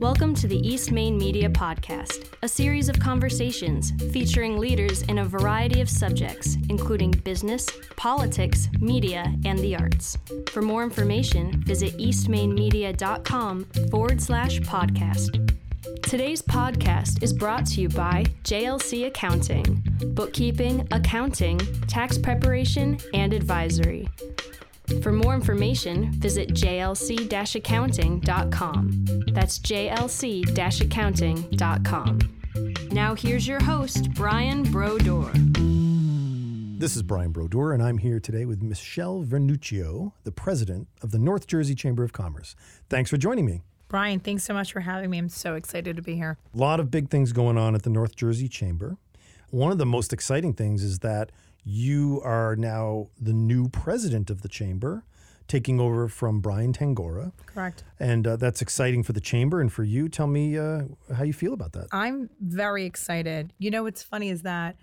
Welcome to the East Main Media Podcast, a series of conversations featuring leaders in a variety of subjects, including business, politics, media, and the arts. For more information, visit eastmainmedia.com forward slash podcast. Today's podcast is brought to you by JLC Accounting, bookkeeping, accounting, tax preparation, and advisory. For more information, visit jlc accounting.com. That's jlc accounting.com. Now, here's your host, Brian Brodeur. This is Brian Brodeur, and I'm here today with Michelle Vernuccio, the president of the North Jersey Chamber of Commerce. Thanks for joining me. Brian, thanks so much for having me. I'm so excited to be here. A lot of big things going on at the North Jersey Chamber. One of the most exciting things is that you are now the new president of the chamber, taking over from Brian Tangora. Correct. And uh, that's exciting for the chamber and for you. Tell me uh, how you feel about that. I'm very excited. You know, what's funny is that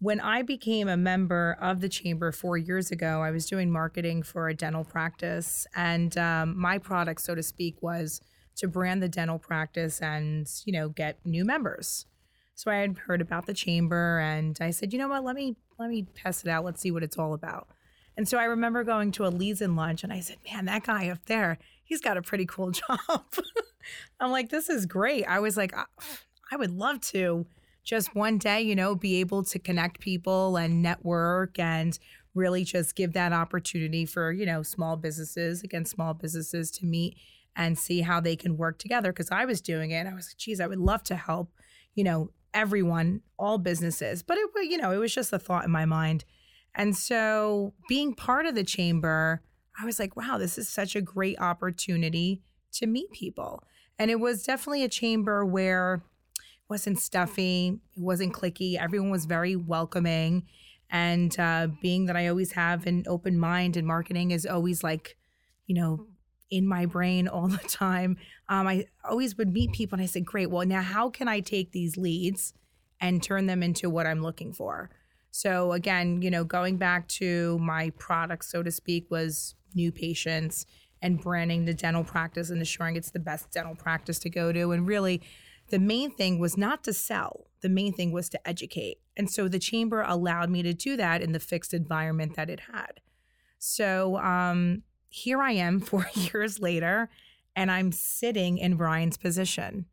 when I became a member of the chamber four years ago, I was doing marketing for a dental practice, and um, my product, so to speak, was to brand the dental practice and you know get new members. So I had heard about the chamber, and I said, you know what, let me let me test it out. Let's see what it's all about. And so I remember going to a Leads and Lunch, and I said, man, that guy up there, he's got a pretty cool job. I'm like, this is great. I was like, I would love to just one day, you know, be able to connect people and network and really just give that opportunity for, you know, small businesses, against small businesses to meet and see how they can work together. Cause I was doing it. I was like, geez, I would love to help, you know, everyone, all businesses. But it, you know, it was just a thought in my mind. And so being part of the chamber, I was like, wow, this is such a great opportunity to meet people. And it was definitely a chamber where it wasn't stuffy, it wasn't clicky. Everyone was very welcoming. And uh, being that I always have an open mind and marketing is always like, you know, in my brain all the time. Um, I always would meet people and I said, great, well, now how can I take these leads and turn them into what I'm looking for? So, again, you know, going back to my product, so to speak, was new patients and branding the dental practice and ensuring it's the best dental practice to go to. And really, the main thing was not to sell, the main thing was to educate. And so the chamber allowed me to do that in the fixed environment that it had. So, um, here I am four years later, and I'm sitting in Brian's position.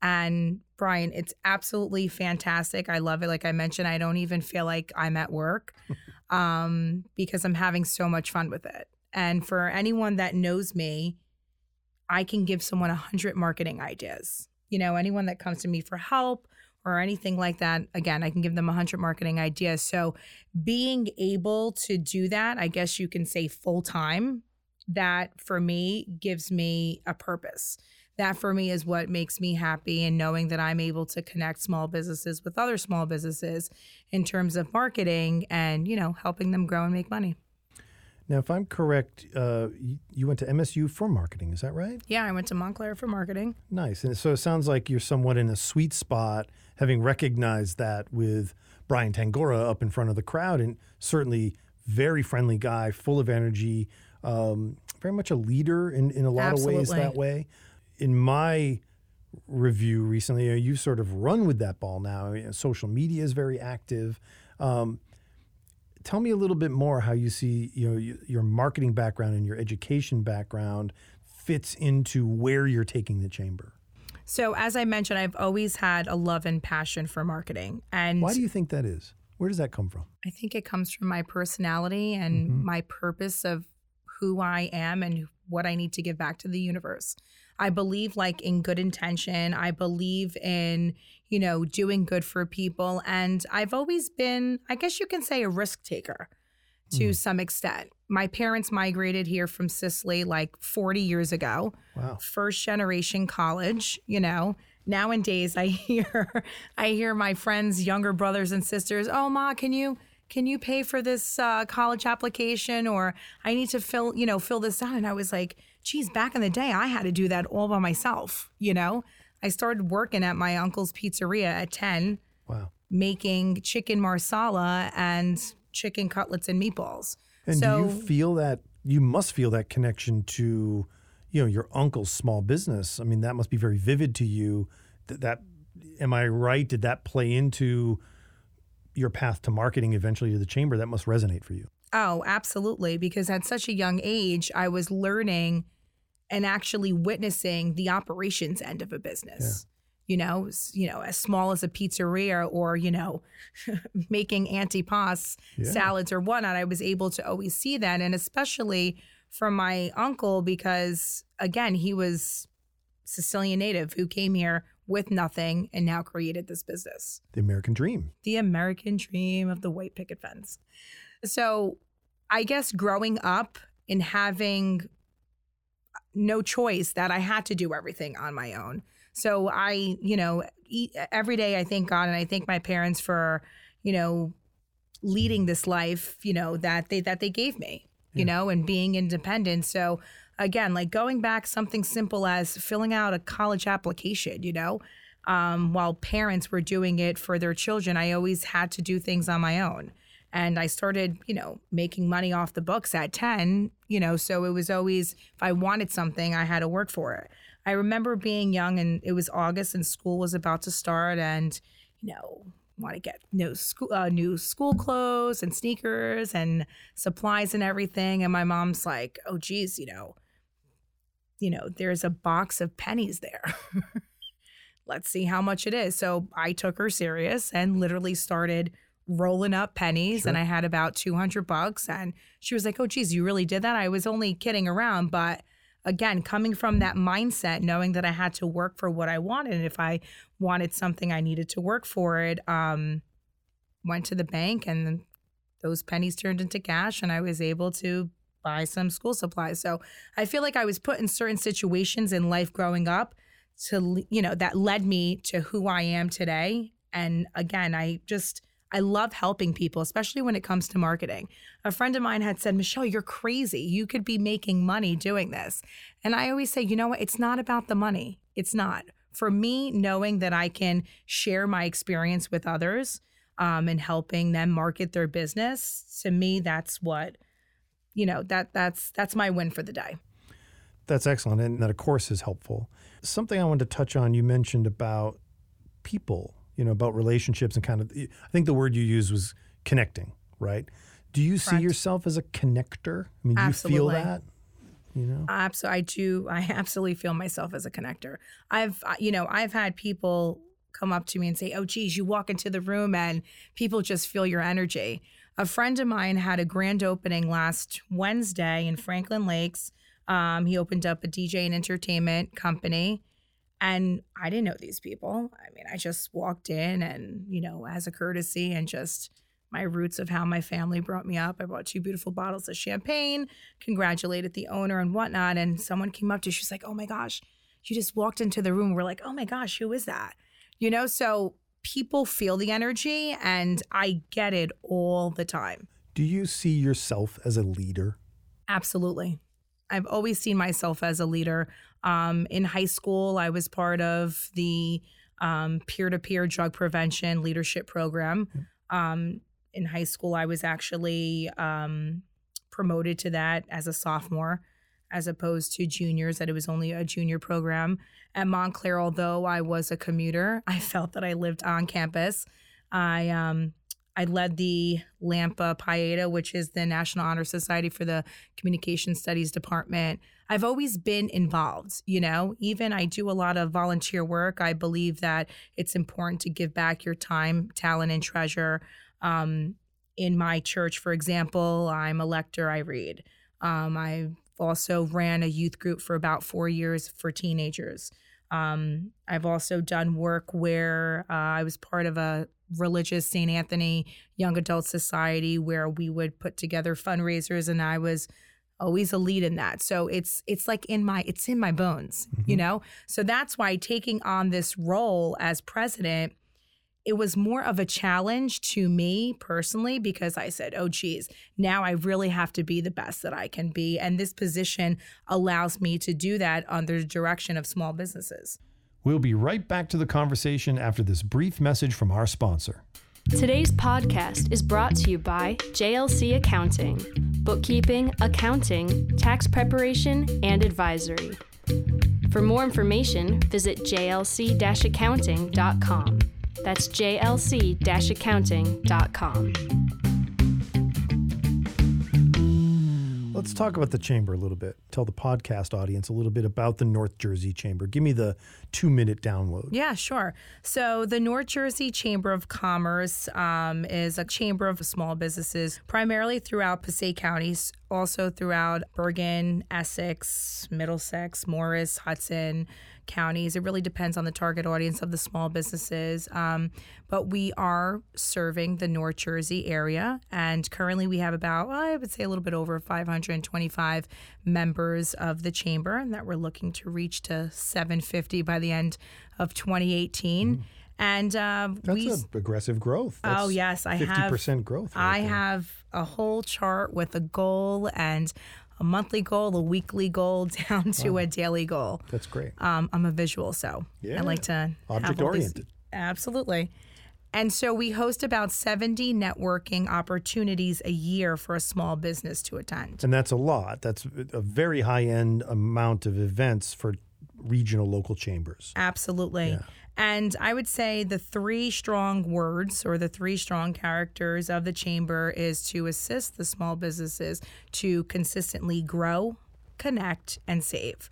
And Brian, it's absolutely fantastic. I love it. Like I mentioned, I don't even feel like I'm at work um, because I'm having so much fun with it. And for anyone that knows me, I can give someone a hundred marketing ideas. You know, anyone that comes to me for help or anything like that, again, I can give them a hundred marketing ideas. So being able to do that, I guess you can say full time that for me gives me a purpose. That for me is what makes me happy and knowing that I'm able to connect small businesses with other small businesses in terms of marketing and, you know, helping them grow and make money. Now, if I'm correct, uh, you went to MSU for marketing, is that right? Yeah, I went to Montclair for marketing. Nice. And so it sounds like you're somewhat in a sweet spot, having recognized that with Brian Tangora up in front of the crowd, and certainly very friendly guy, full of energy, um, very much a leader in, in a lot Absolutely. of ways that way. In my review recently, you, know, you sort of run with that ball now. You know, social media is very active. Um, tell me a little bit more how you see you know your marketing background and your education background fits into where you're taking the chamber. So, as I mentioned, I've always had a love and passion for marketing. And why do you think that is? Where does that come from? I think it comes from my personality and mm-hmm. my purpose of who I am and what I need to give back to the universe. I believe like in good intention. I believe in, you know, doing good for people. And I've always been, I guess you can say, a risk taker to mm. some extent. My parents migrated here from Sicily like 40 years ago. Wow. First generation college, you know. Nowadays I hear I hear my friends, younger brothers and sisters, "Oh ma, can you can you pay for this uh, college application or I need to fill, you know, fill this out. And I was like, geez, back in the day, I had to do that all by myself, you know? I started working at my uncle's pizzeria at 10. Wow. Making chicken marsala and chicken cutlets and meatballs. And so, do you feel that you must feel that connection to you know your uncle's small business. I mean, that must be very vivid to you. That, that am I right? Did that play into your path to marketing eventually to the chamber? That must resonate for you. Oh, absolutely. Because at such a young age, I was learning and actually witnessing the operations end of a business. Yeah. You know, you know, as small as a pizzeria or you know, making antipasto yeah. salads or whatnot. I was able to always see that, and especially from my uncle because again, he was Sicilian native who came here with nothing and now created this business. The American dream. The American dream of the white picket fence. So, I guess growing up and having no choice that I had to do everything on my own. So I, you know, eat, every day I thank God and I thank my parents for, you know, leading this life, you know, that they that they gave me, you yeah. know, and being independent. So again, like going back something simple as filling out a college application, you know, um, while parents were doing it for their children, I always had to do things on my own. And I started, you know, making money off the books at 10, you know, so it was always, if I wanted something, I had to work for it. I remember being young and it was August and school was about to start and, you know, want to get new school, uh, new school clothes and sneakers and supplies and everything. And my mom's like, oh, geez, you know, you know, there's a box of pennies there. Let's see how much it is. So I took her serious and literally started – rolling up pennies sure. and I had about 200 bucks. And she was like, Oh, geez, you really did that? I was only kidding around. But again, coming from that mindset, knowing that I had to work for what I wanted. And if I wanted something, I needed to work for it. Um, went to the bank and those pennies turned into cash and I was able to buy some school supplies. So I feel like I was put in certain situations in life growing up to, you know, that led me to who I am today. And again, I just, I love helping people, especially when it comes to marketing. A friend of mine had said, Michelle, you're crazy. You could be making money doing this. And I always say, you know what? It's not about the money. It's not. For me, knowing that I can share my experience with others um, and helping them market their business, to me, that's what, you know, that that's that's my win for the day. That's excellent. And that, of course, is helpful. Something I wanted to touch on, you mentioned about people you know, about relationships and kind of, I think the word you used was connecting, right? Do you Correct. see yourself as a connector? I mean, do absolutely. you feel that? You know? Absolutely. I do. I absolutely feel myself as a connector. I've, you know, I've had people come up to me and say, oh, geez, you walk into the room and people just feel your energy. A friend of mine had a grand opening last Wednesday in Franklin Lakes. Um, he opened up a DJ and entertainment company. And I didn't know these people. I mean, I just walked in and, you know, as a courtesy and just my roots of how my family brought me up. I bought two beautiful bottles of champagne, congratulated the owner and whatnot. And someone came up to, you. she's like, oh my gosh, you just walked into the room. We're like, oh my gosh, who is that? You know, so people feel the energy and I get it all the time. Do you see yourself as a leader? Absolutely. I've always seen myself as a leader. Um, in high school, I was part of the peer to peer drug prevention leadership program. Um, in high school, I was actually um, promoted to that as a sophomore, as opposed to juniors, that it was only a junior program. At Montclair, although I was a commuter, I felt that I lived on campus. I um, I led the Lambda Pi Eta, which is the National Honor Society for the Communication Studies Department. I've always been involved, you know, even I do a lot of volunteer work. I believe that it's important to give back your time, talent, and treasure. Um, in my church, for example, I'm a lector, I read. Um, I also ran a youth group for about four years for teenagers. Um, I've also done work where uh, I was part of a religious St. Anthony Young Adult Society where we would put together fundraisers and I was always a lead in that. So it's it's like in my it's in my bones, mm-hmm. you know? So that's why taking on this role as president it was more of a challenge to me personally because I said, oh, geez, now I really have to be the best that I can be. And this position allows me to do that under the direction of small businesses. We'll be right back to the conversation after this brief message from our sponsor. Today's podcast is brought to you by JLC Accounting bookkeeping, accounting, tax preparation, and advisory. For more information, visit jlc accounting.com. That's jlc accounting.com. Let's talk about the chamber a little bit. Tell the podcast audience a little bit about the North Jersey Chamber. Give me the two minute download. Yeah, sure. So, the North Jersey Chamber of Commerce um, is a chamber of small businesses primarily throughout Passaic counties, also throughout Bergen, Essex, Middlesex, Morris, Hudson, counties. It really depends on the target audience of the small businesses. Um, but we are serving the North Jersey area. And currently we have about, well, I would say a little bit over 525 members of the chamber and that we're looking to reach to 750 by the end of 2018. Mm-hmm. And uh, that's we, aggressive growth. That's oh yes, I 50% have 50% growth. Right I there. have a whole chart with a goal and a monthly goal, a weekly goal, down to wow. a daily goal. That's great. Um, I'm a visual, so yeah. I like to object oriented. Absolutely. And so we host about 70 networking opportunities a year for a small business to attend. And that's a lot. That's a very high end amount of events for regional local chambers. Absolutely. Yeah. And I would say the three strong words or the three strong characters of the chamber is to assist the small businesses to consistently grow, connect, and save.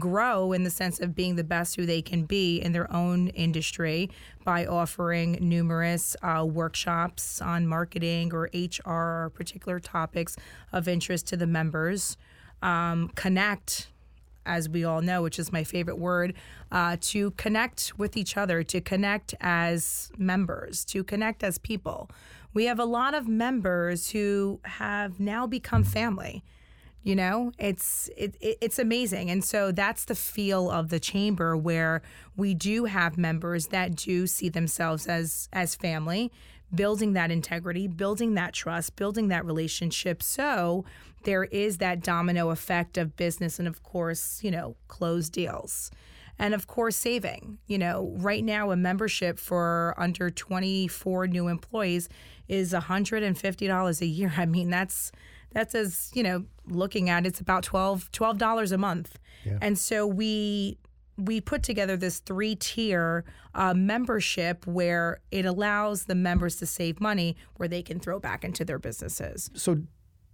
Grow in the sense of being the best who they can be in their own industry by offering numerous uh, workshops on marketing or HR or particular topics of interest to the members. Um, connect as we all know, which is my favorite word, uh, to connect with each other, to connect as members, to connect as people. We have a lot of members who have now become family. You know, it's it, it's amazing, and so that's the feel of the chamber where we do have members that do see themselves as as family, building that integrity, building that trust, building that relationship, so there is that domino effect of business and, of course, you know, closed deals. And of course, saving. You know, right now, a membership for under 24 new employees is $150 a year. I mean, that's that's as you know looking at it's about 12 dollars a month yeah. and so we we put together this three tier uh, membership where it allows the members to save money where they can throw back into their businesses so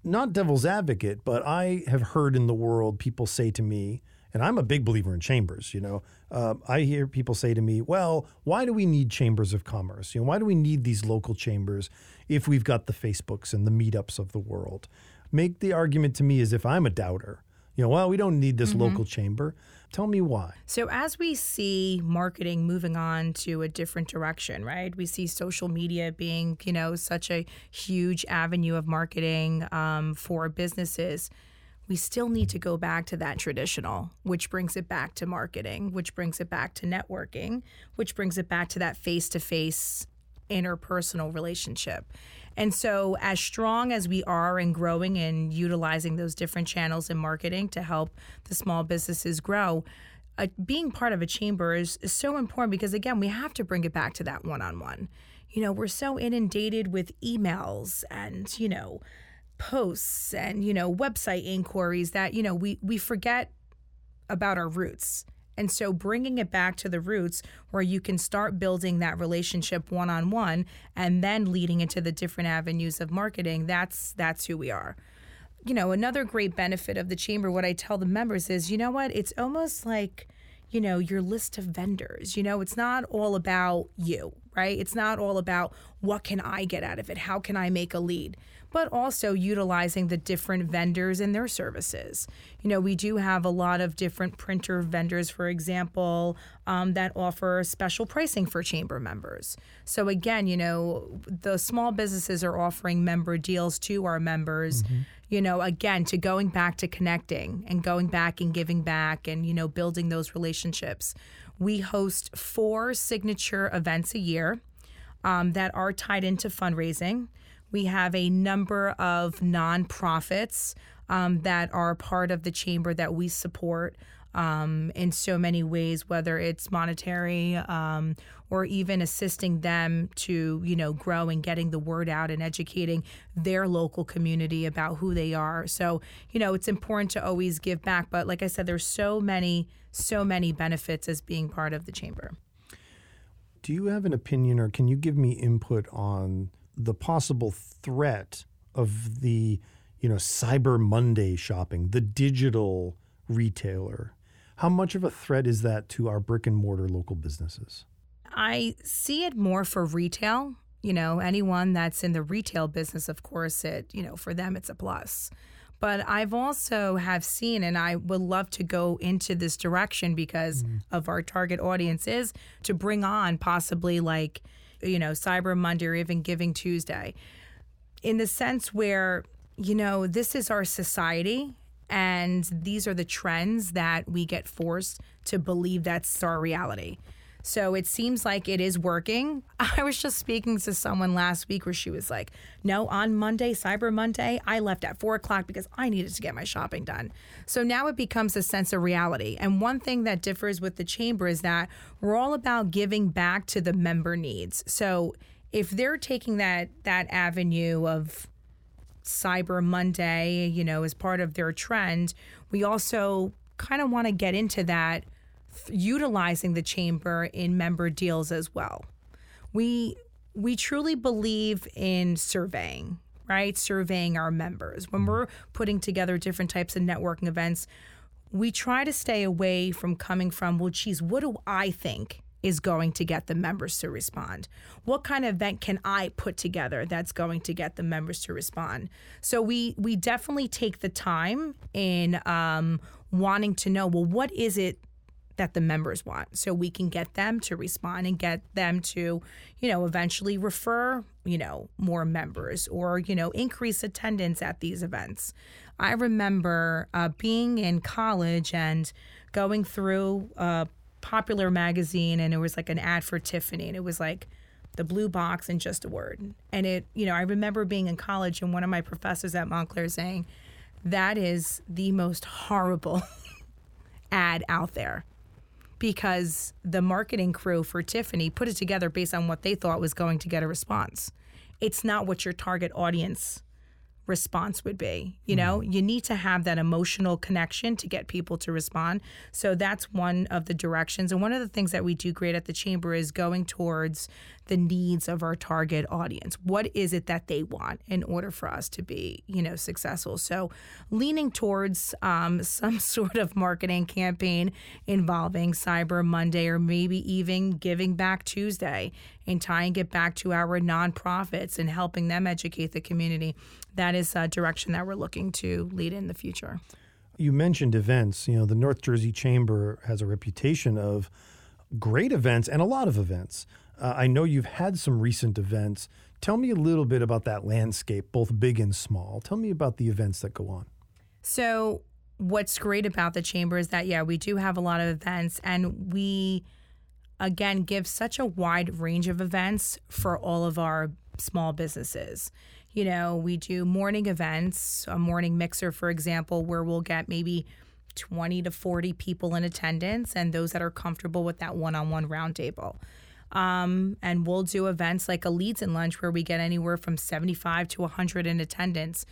not devil's advocate, but I have heard in the world people say to me, and I'm a big believer in chambers. You know, uh, I hear people say to me, "Well, why do we need chambers of commerce? You know, why do we need these local chambers if we've got the Facebooks and the meetups of the world?" Make the argument to me as if I'm a doubter. You know, well, we don't need this mm-hmm. local chamber. Tell me why. So, as we see marketing moving on to a different direction, right? We see social media being, you know, such a huge avenue of marketing um, for businesses. We still need to go back to that traditional, which brings it back to marketing, which brings it back to networking, which brings it back to that face to face interpersonal relationship. And so, as strong as we are in growing and utilizing those different channels in marketing to help the small businesses grow, uh, being part of a chamber is, is so important because, again, we have to bring it back to that one on one. You know, we're so inundated with emails and, you know, posts and, you know, website inquiries that, you know, we, we forget about our roots. And so bringing it back to the roots where you can start building that relationship one on one and then leading into the different avenues of marketing, that's that's who we are. You know, another great benefit of the chamber, what I tell the members is, you know what? It's almost like you know, your list of vendors. You know, it's not all about you, right? It's not all about what can I get out of it? How can I make a lead? But also utilizing the different vendors and their services. You know, we do have a lot of different printer vendors, for example, um, that offer special pricing for chamber members. So, again, you know, the small businesses are offering member deals to our members. Mm-hmm you know, again, to going back to connecting and going back and giving back and, you know, building those relationships. We host four signature events a year um, that are tied into fundraising. We have a number of nonprofits um, that are part of the chamber that we support. Um, in so many ways, whether it's monetary um, or even assisting them to, you know, grow and getting the word out and educating their local community about who they are. So, you know, it's important to always give back. But like I said, there's so many, so many benefits as being part of the chamber. Do you have an opinion or can you give me input on the possible threat of the, you know, Cyber Monday shopping, the digital retailer? How much of a threat is that to our brick and mortar local businesses? I see it more for retail. You know, anyone that's in the retail business, of course, it, you know, for them it's a plus. But I've also have seen, and I would love to go into this direction because mm. of our target audience is to bring on possibly like, you know, Cyber Monday or even Giving Tuesday, in the sense where, you know, this is our society and these are the trends that we get forced to believe that's our reality. So it seems like it is working. I was just speaking to someone last week where she was like, No, on Monday, Cyber Monday, I left at four o'clock because I needed to get my shopping done. So now it becomes a sense of reality. And one thing that differs with the chamber is that we're all about giving back to the member needs. So if they're taking that that avenue of Cyber Monday, you know, as part of their trend, we also kind of want to get into that utilizing the chamber in member deals as well. We we truly believe in surveying, right? Surveying our members. When we're putting together different types of networking events, we try to stay away from coming from, well, geez, what do I think? Is going to get the members to respond? What kind of event can I put together that's going to get the members to respond? So we we definitely take the time in um, wanting to know well what is it that the members want so we can get them to respond and get them to you know eventually refer you know more members or you know increase attendance at these events i remember uh, being in college and going through uh, popular magazine and it was like an ad for Tiffany and it was like the blue box and just a word. And it, you know, I remember being in college and one of my professors at Montclair saying, that is the most horrible ad out there because the marketing crew for Tiffany put it together based on what they thought was going to get a response. It's not what your target audience response would be. You know, mm. you need to have that emotional connection to get people to respond. So that's one of the directions. And one of the things that we do great at the chamber is going towards the needs of our target audience. What is it that they want in order for us to be, you know, successful? So leaning towards um, some sort of marketing campaign involving Cyber Monday or maybe even Giving Back Tuesday and tying it back to our nonprofits and helping them educate the community. That is a direction that we're looking to lead in the future. You mentioned events. You know, the North Jersey Chamber has a reputation of great events and a lot of events. Uh, I know you've had some recent events. Tell me a little bit about that landscape, both big and small. Tell me about the events that go on. So, what's great about the chamber is that, yeah, we do have a lot of events and we, again, give such a wide range of events for all of our small businesses. You know, we do morning events, a morning mixer, for example, where we'll get maybe 20 to 40 people in attendance and those that are comfortable with that one on one roundtable. Um, and we'll do events like a Leads and Lunch where we get anywhere from 75 to 100 in attendance.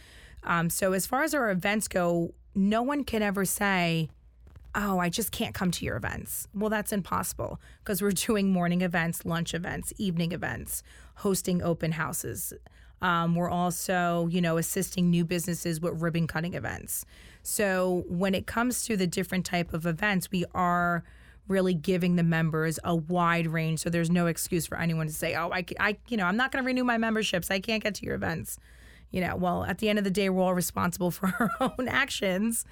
Um, so, as far as our events go, no one can ever say, Oh, I just can't come to your events. Well, that's impossible because we're doing morning events, lunch events, evening events, hosting open houses. Um, we're also, you know, assisting new businesses with ribbon cutting events. So when it comes to the different type of events, we are really giving the members a wide range. So there's no excuse for anyone to say, "Oh, I, I you know, I'm not going to renew my memberships. I can't get to your events." You know, well, at the end of the day, we're all responsible for our own actions.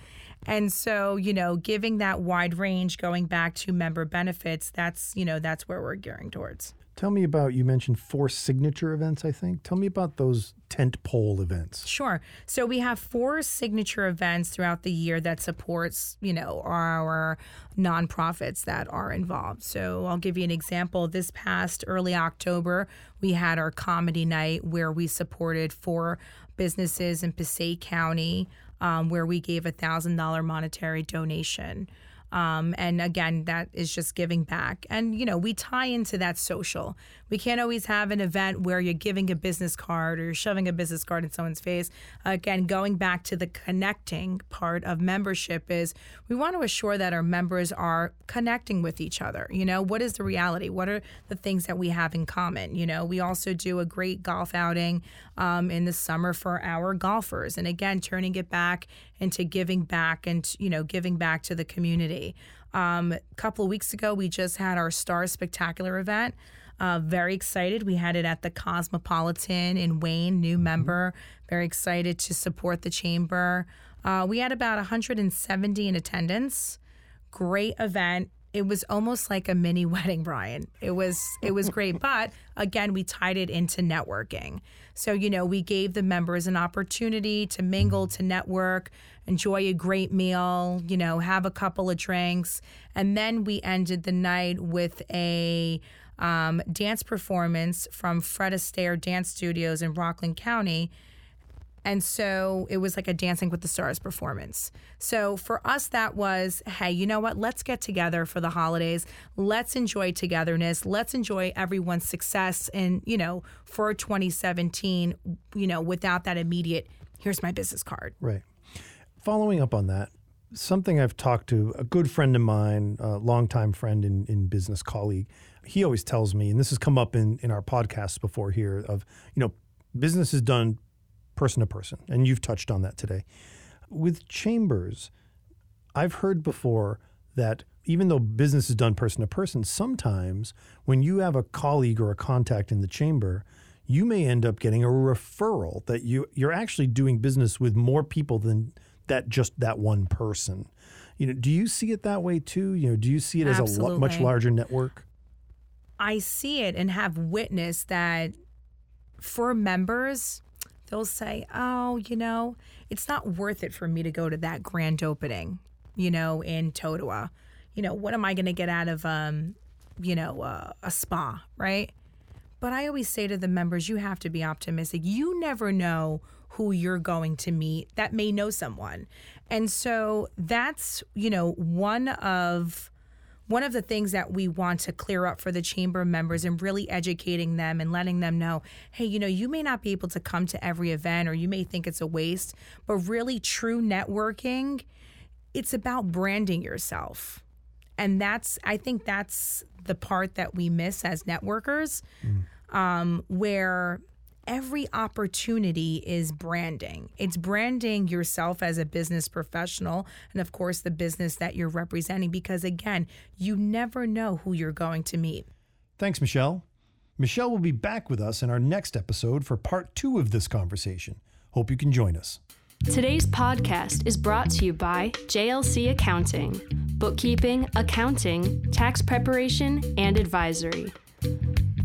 And so, you know, giving that wide range, going back to member benefits, that's, you know, that's where we're gearing towards. Tell me about you mentioned four signature events, I think. Tell me about those tent pole events. Sure. So we have four signature events throughout the year that supports, you know, our nonprofits that are involved. So I'll give you an example. This past early October, we had our comedy night where we supported four businesses in Passaic County, um, where we gave a thousand dollar monetary donation. Um, and again, that is just giving back. And, you know, we tie into that social. We can't always have an event where you're giving a business card or you're shoving a business card in someone's face. Again, going back to the connecting part of membership is we want to assure that our members are connecting with each other. You know, what is the reality? What are the things that we have in common? You know, we also do a great golf outing um, in the summer for our golfers. And again, turning it back into giving back and, you know, giving back to the community. Um, a couple of weeks ago, we just had our Star Spectacular event. Uh, very excited. We had it at the Cosmopolitan in Wayne, new member. Very excited to support the chamber. Uh, we had about 170 in attendance. Great event. It was almost like a mini wedding, Brian. It was it was great, but again, we tied it into networking. So you know, we gave the members an opportunity to mingle, to network, enjoy a great meal, you know, have a couple of drinks, and then we ended the night with a um, dance performance from Fred Astaire Dance Studios in Rockland County. And so it was like a Dancing with the Stars performance. So for us, that was hey, you know what? Let's get together for the holidays. Let's enjoy togetherness. Let's enjoy everyone's success. And, you know, for 2017, you know, without that immediate, here's my business card. Right. Following up on that, something I've talked to a good friend of mine, a longtime friend and in, in business colleague, he always tells me, and this has come up in, in our podcasts before here, of, you know, business is done person to person. And you've touched on that today. With chambers, I've heard before that even though business is done person to person, sometimes when you have a colleague or a contact in the chamber, you may end up getting a referral that you you're actually doing business with more people than that just that one person. You know, do you see it that way too? You know, do you see it as Absolutely. a much larger network? I see it and have witnessed that for members, they'll say, "Oh, you know, it's not worth it for me to go to that grand opening, you know, in Totowa. You know, what am I going to get out of um, you know, uh, a spa, right?" But I always say to the members, you have to be optimistic. You never know who you're going to meet that may know someone. And so that's, you know, one of one of the things that we want to clear up for the chamber members and really educating them and letting them know hey, you know, you may not be able to come to every event or you may think it's a waste, but really true networking, it's about branding yourself. And that's, I think that's the part that we miss as networkers, um, where every opportunity is branding. It's branding yourself as a business professional and, of course, the business that you're representing, because again, you never know who you're going to meet. Thanks, Michelle. Michelle will be back with us in our next episode for part two of this conversation. Hope you can join us. Today's podcast is brought to you by JLC Accounting, bookkeeping, accounting, tax preparation, and advisory.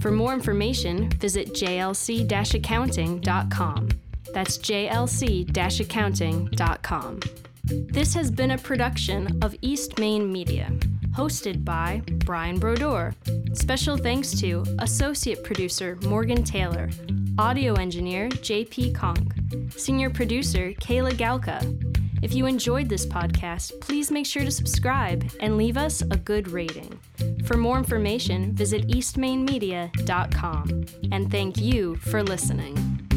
For more information, visit jlc accounting.com. That's jlc accounting.com. This has been a production of East Main Media, hosted by Brian Brodeur. Special thanks to Associate Producer Morgan Taylor, Audio Engineer JP Kong, Senior Producer Kayla Galka. If you enjoyed this podcast, please make sure to subscribe and leave us a good rating. For more information, visit eastmainmedia.com. And thank you for listening.